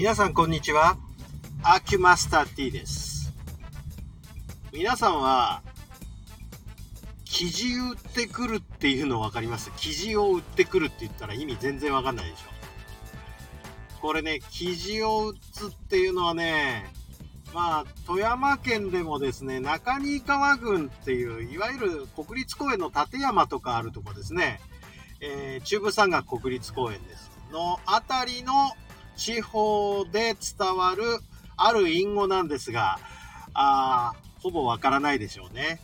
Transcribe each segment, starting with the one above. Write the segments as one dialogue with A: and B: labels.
A: 皆さんこんにちは。アキュマスター T です。皆さんは、生地売ってくるっていうの分かります？生地を売ってくるって言ったら意味全然分かんないでしょ。これね、生地を打つっていうのはね、まあ、富山県でもですね、中新川郡っていう、いわゆる国立公園の立山とかあるとこですね、えー中部山岳国立公園です。のあたりの地方で伝わるある隠語なんですが、あほぼわからないでしょうね。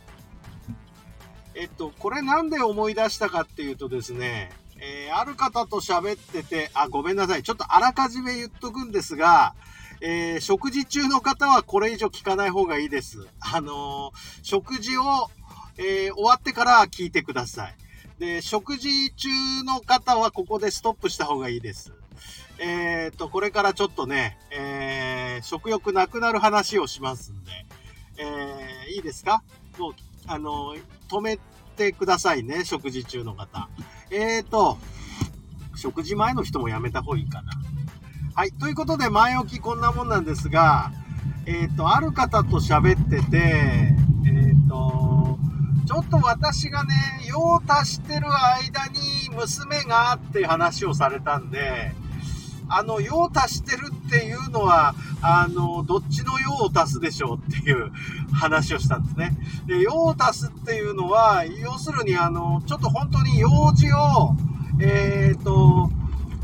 A: えっと、これなんで思い出したかっていうとですね、えーある方と喋ってて、あ、ごめんなさい。ちょっとあらかじめ言っとくんですが、えー食事中の方はこれ以上聞かない方がいいです。あのー食事を、えー終わってから聞いてください。で、食事中の方はここでストップした方がいいです。えっ、と、これからちょっとね、えー食欲なくなる話をしますんで、えーいいですか？もう、あの止めてくださいね、食事中の方。えーと、食事前の人もやめた方がいいかな。はい。ということで、前置きこんなもんなんですが、えっ、と、ある方と喋ってて、えっ、と、ちょっと私がね、用足してる間に娘がっていう話をされたんで、あの、用を足してるっていうのは、あの、どっちの用を足すでしょうっていう話をしたんですね。で、用を足すっていうのは、要するに、あの、ちょっと本当に用事を、えっ、と、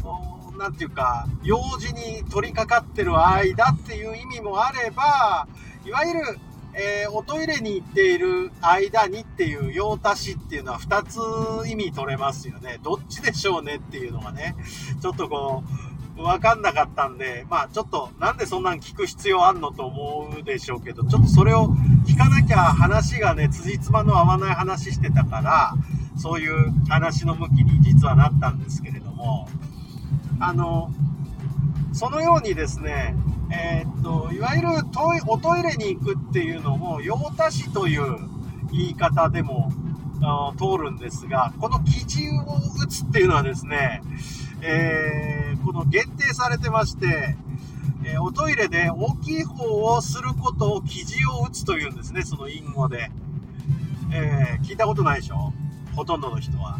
A: おなんていうか、用事に取り掛かってる間っていう意味もあれば、いわゆる、えーおトイレに行っている間にっていう用足しっていうのは2つ意味取れますよね。どっちでしょうねっていうのがね、ちょっとこう、わかんなかったんで、まあちょっとなんでそんなん聞く必要あんのと思うでしょうけど、ちょっとそれを聞かなきゃ話がね、辻褄の合わない話してたから、そういう話の向きに実はなったんですけれども、あの、そのようにですね、えーっと、いわゆるトイおトイレに行くっていうのも、用足しという言い方でも通るんですが、この基準を打つっていうのはですね、えーこの限定されてまして、えーおトイレで大きい方をすることを記事を打つというんですね、その隠語で。えー聞いたことないでしょ？ほとんどの人は。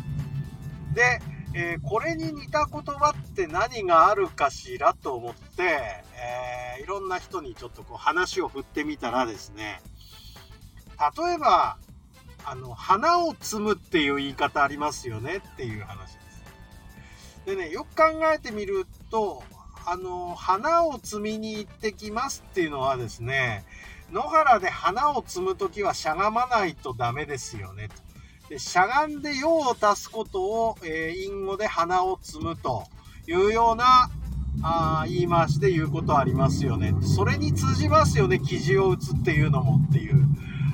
A: で、えーこれに似た言葉って何があるかしらと思って、えーいろんな人にちょっとこう話を振ってみたらですね、例えば、あの、花を摘むっていう言い方ありますよねっていう話です。でね、よく考えてみると、あの、花を摘みに行ってきますっていうのはですね、野原で花を摘むときはしゃがまないとダメですよねと。でしゃがんで用を足すことを、えー隠語で花を摘むというようなあ言い回しで言うことありますよね。それに通じますよね、記事を打つっていうのもっていう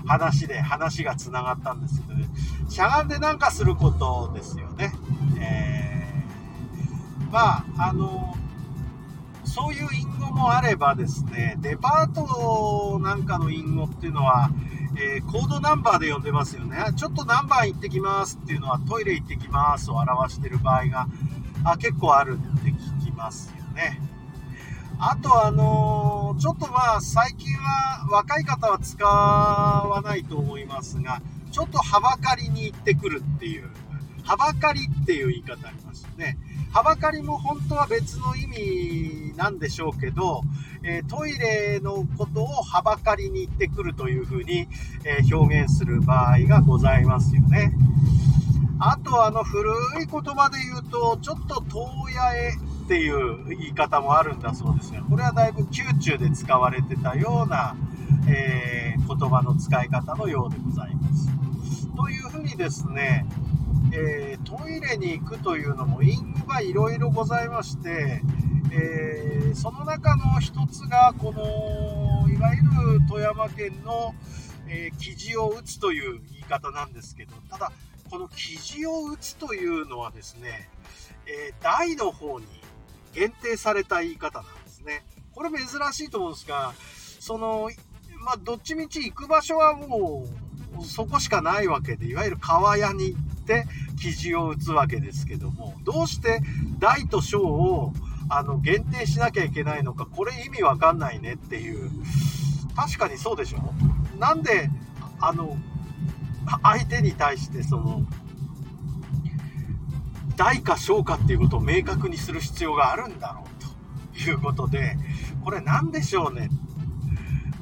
A: 話で話がつながったんですけどね。しゃがんでなんかすることですよね。えーまあ、あの、そういう隠語もあればですね、デパートなんかの隠語っていうのは、えーコードナンバーで呼んでますよね。ちょっと何番行ってきますっていうのはトイレ行ってきますを表してる場合があ結構あるって聞きますよね。あとあのーちょっとまあ最近は若い方は使わないと思いますが、ちょっとはばかりに行ってくるっていう、はばかりっていう言い方ありますよね。はばかりも本当は別の意味なんでしょうけど、えートイレのことをはばかりに行ってくるというふうに、えー表現する場合がございますよね。あとあの古い言葉で言うと、ちょっと遠やへっていう言い方もあるんだそうですが、これはだいぶ宮中で使われてたような、えー言葉の使い方のようでございます。というふうにですね、えートイレに行くというのも因がいろいろございまして、えーその中の一つがこのいわゆる富山県の、えー記事を打つという言い方なんですけどただこの記事を打つというのはですね、えー大の方に限定された言い方なんですね。これ珍しいと思うんですがそのまあどっちみち行く場所はもうそこしかないわけでいわゆる川屋にて記事を打つわけですけどもどうして大と小をあの、限定しなきゃいけないのか、これ意味わかんないねっていう。確かにそうでしょ？なんで、あの、相手に対してその、大か小かっていうことを明確にする必要があるんだろうということで、これ何でしょうね。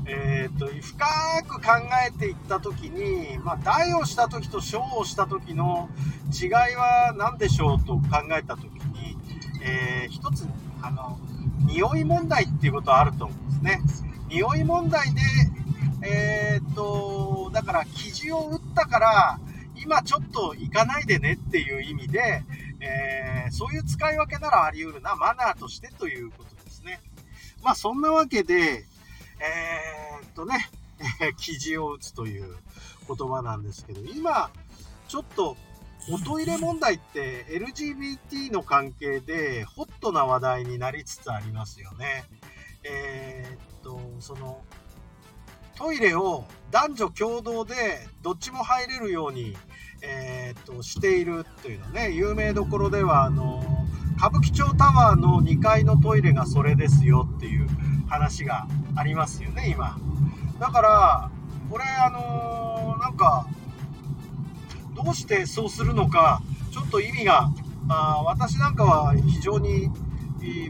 A: えーと、深く考えていった時に、まあ、大をした時と小をした時の違いは何でしょうと考えた時に、えー、一つあの匂い問題っていうことはあると思うんですね。匂い問題で、えー、っとだから生地を打ったから今ちょっと行かないでねっていう意味で、えー、そういう使い分けならあり得るなマナーとしてということですね。まあそんなわけで、えー、っとね、記事を打つという言葉なんですけど、今、ちょっとおトイレ問題って LGBT の関係でホットな話題になりつつありますよね。えー、っと、その、トイレを男女共同でどっちも入れるように、えー、っとしているというのね、有名どころでは、あの、歌舞伎町タワーの2階のトイレがそれですよっていう話がありますよね、今。だから、これ、あのー、なんか、どうしてそうするのか、ちょっと意味が、あ私なんかは非常に、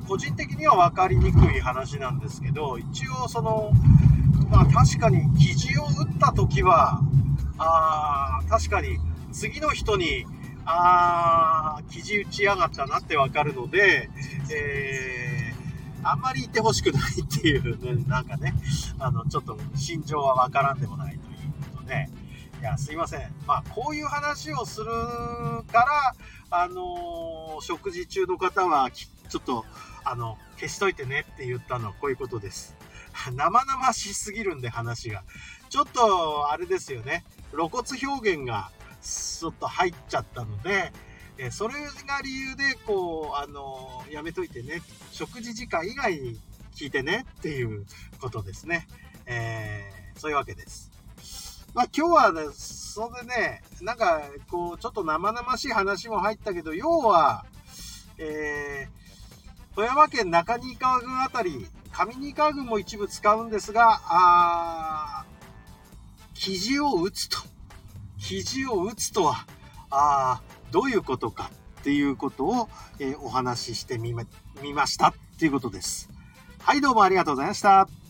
A: 個人的には分かりにくい話なんですけど、一応その、まあ確かに記事を打った時は、あ確かに次の人に、ああ記事打ちやがったなって分かるので、えーあんまりいてほしくないっていう、ね、なんかね、あの、ちょっと心情はわからんでもないということで、いや、すいません。まあ、こういう話をするから、あのー、食事中の方は、ちょっと、あの、消しといてねって言ったのはこういうことです。生々しすぎるんで話が。ちょっと、あれですよね。露骨表現が、ちょっと入っちゃったので、えそれが理由で、こう、あの、やめといてね、食事時間以外に聞いてねっていうことですね。えー、そういうわけです。まあ今日はね、それでね、なんか、こう、ちょっと生々しい話も入ったけど、要は、えー、富山県中新川郡あたり、上新川郡も一部使うんですが、あ記事を打つと。肘を打つとは、あどういうことかっていうことを、えー、お話ししてみましたっていうことです。はい、どうもありがとうございました。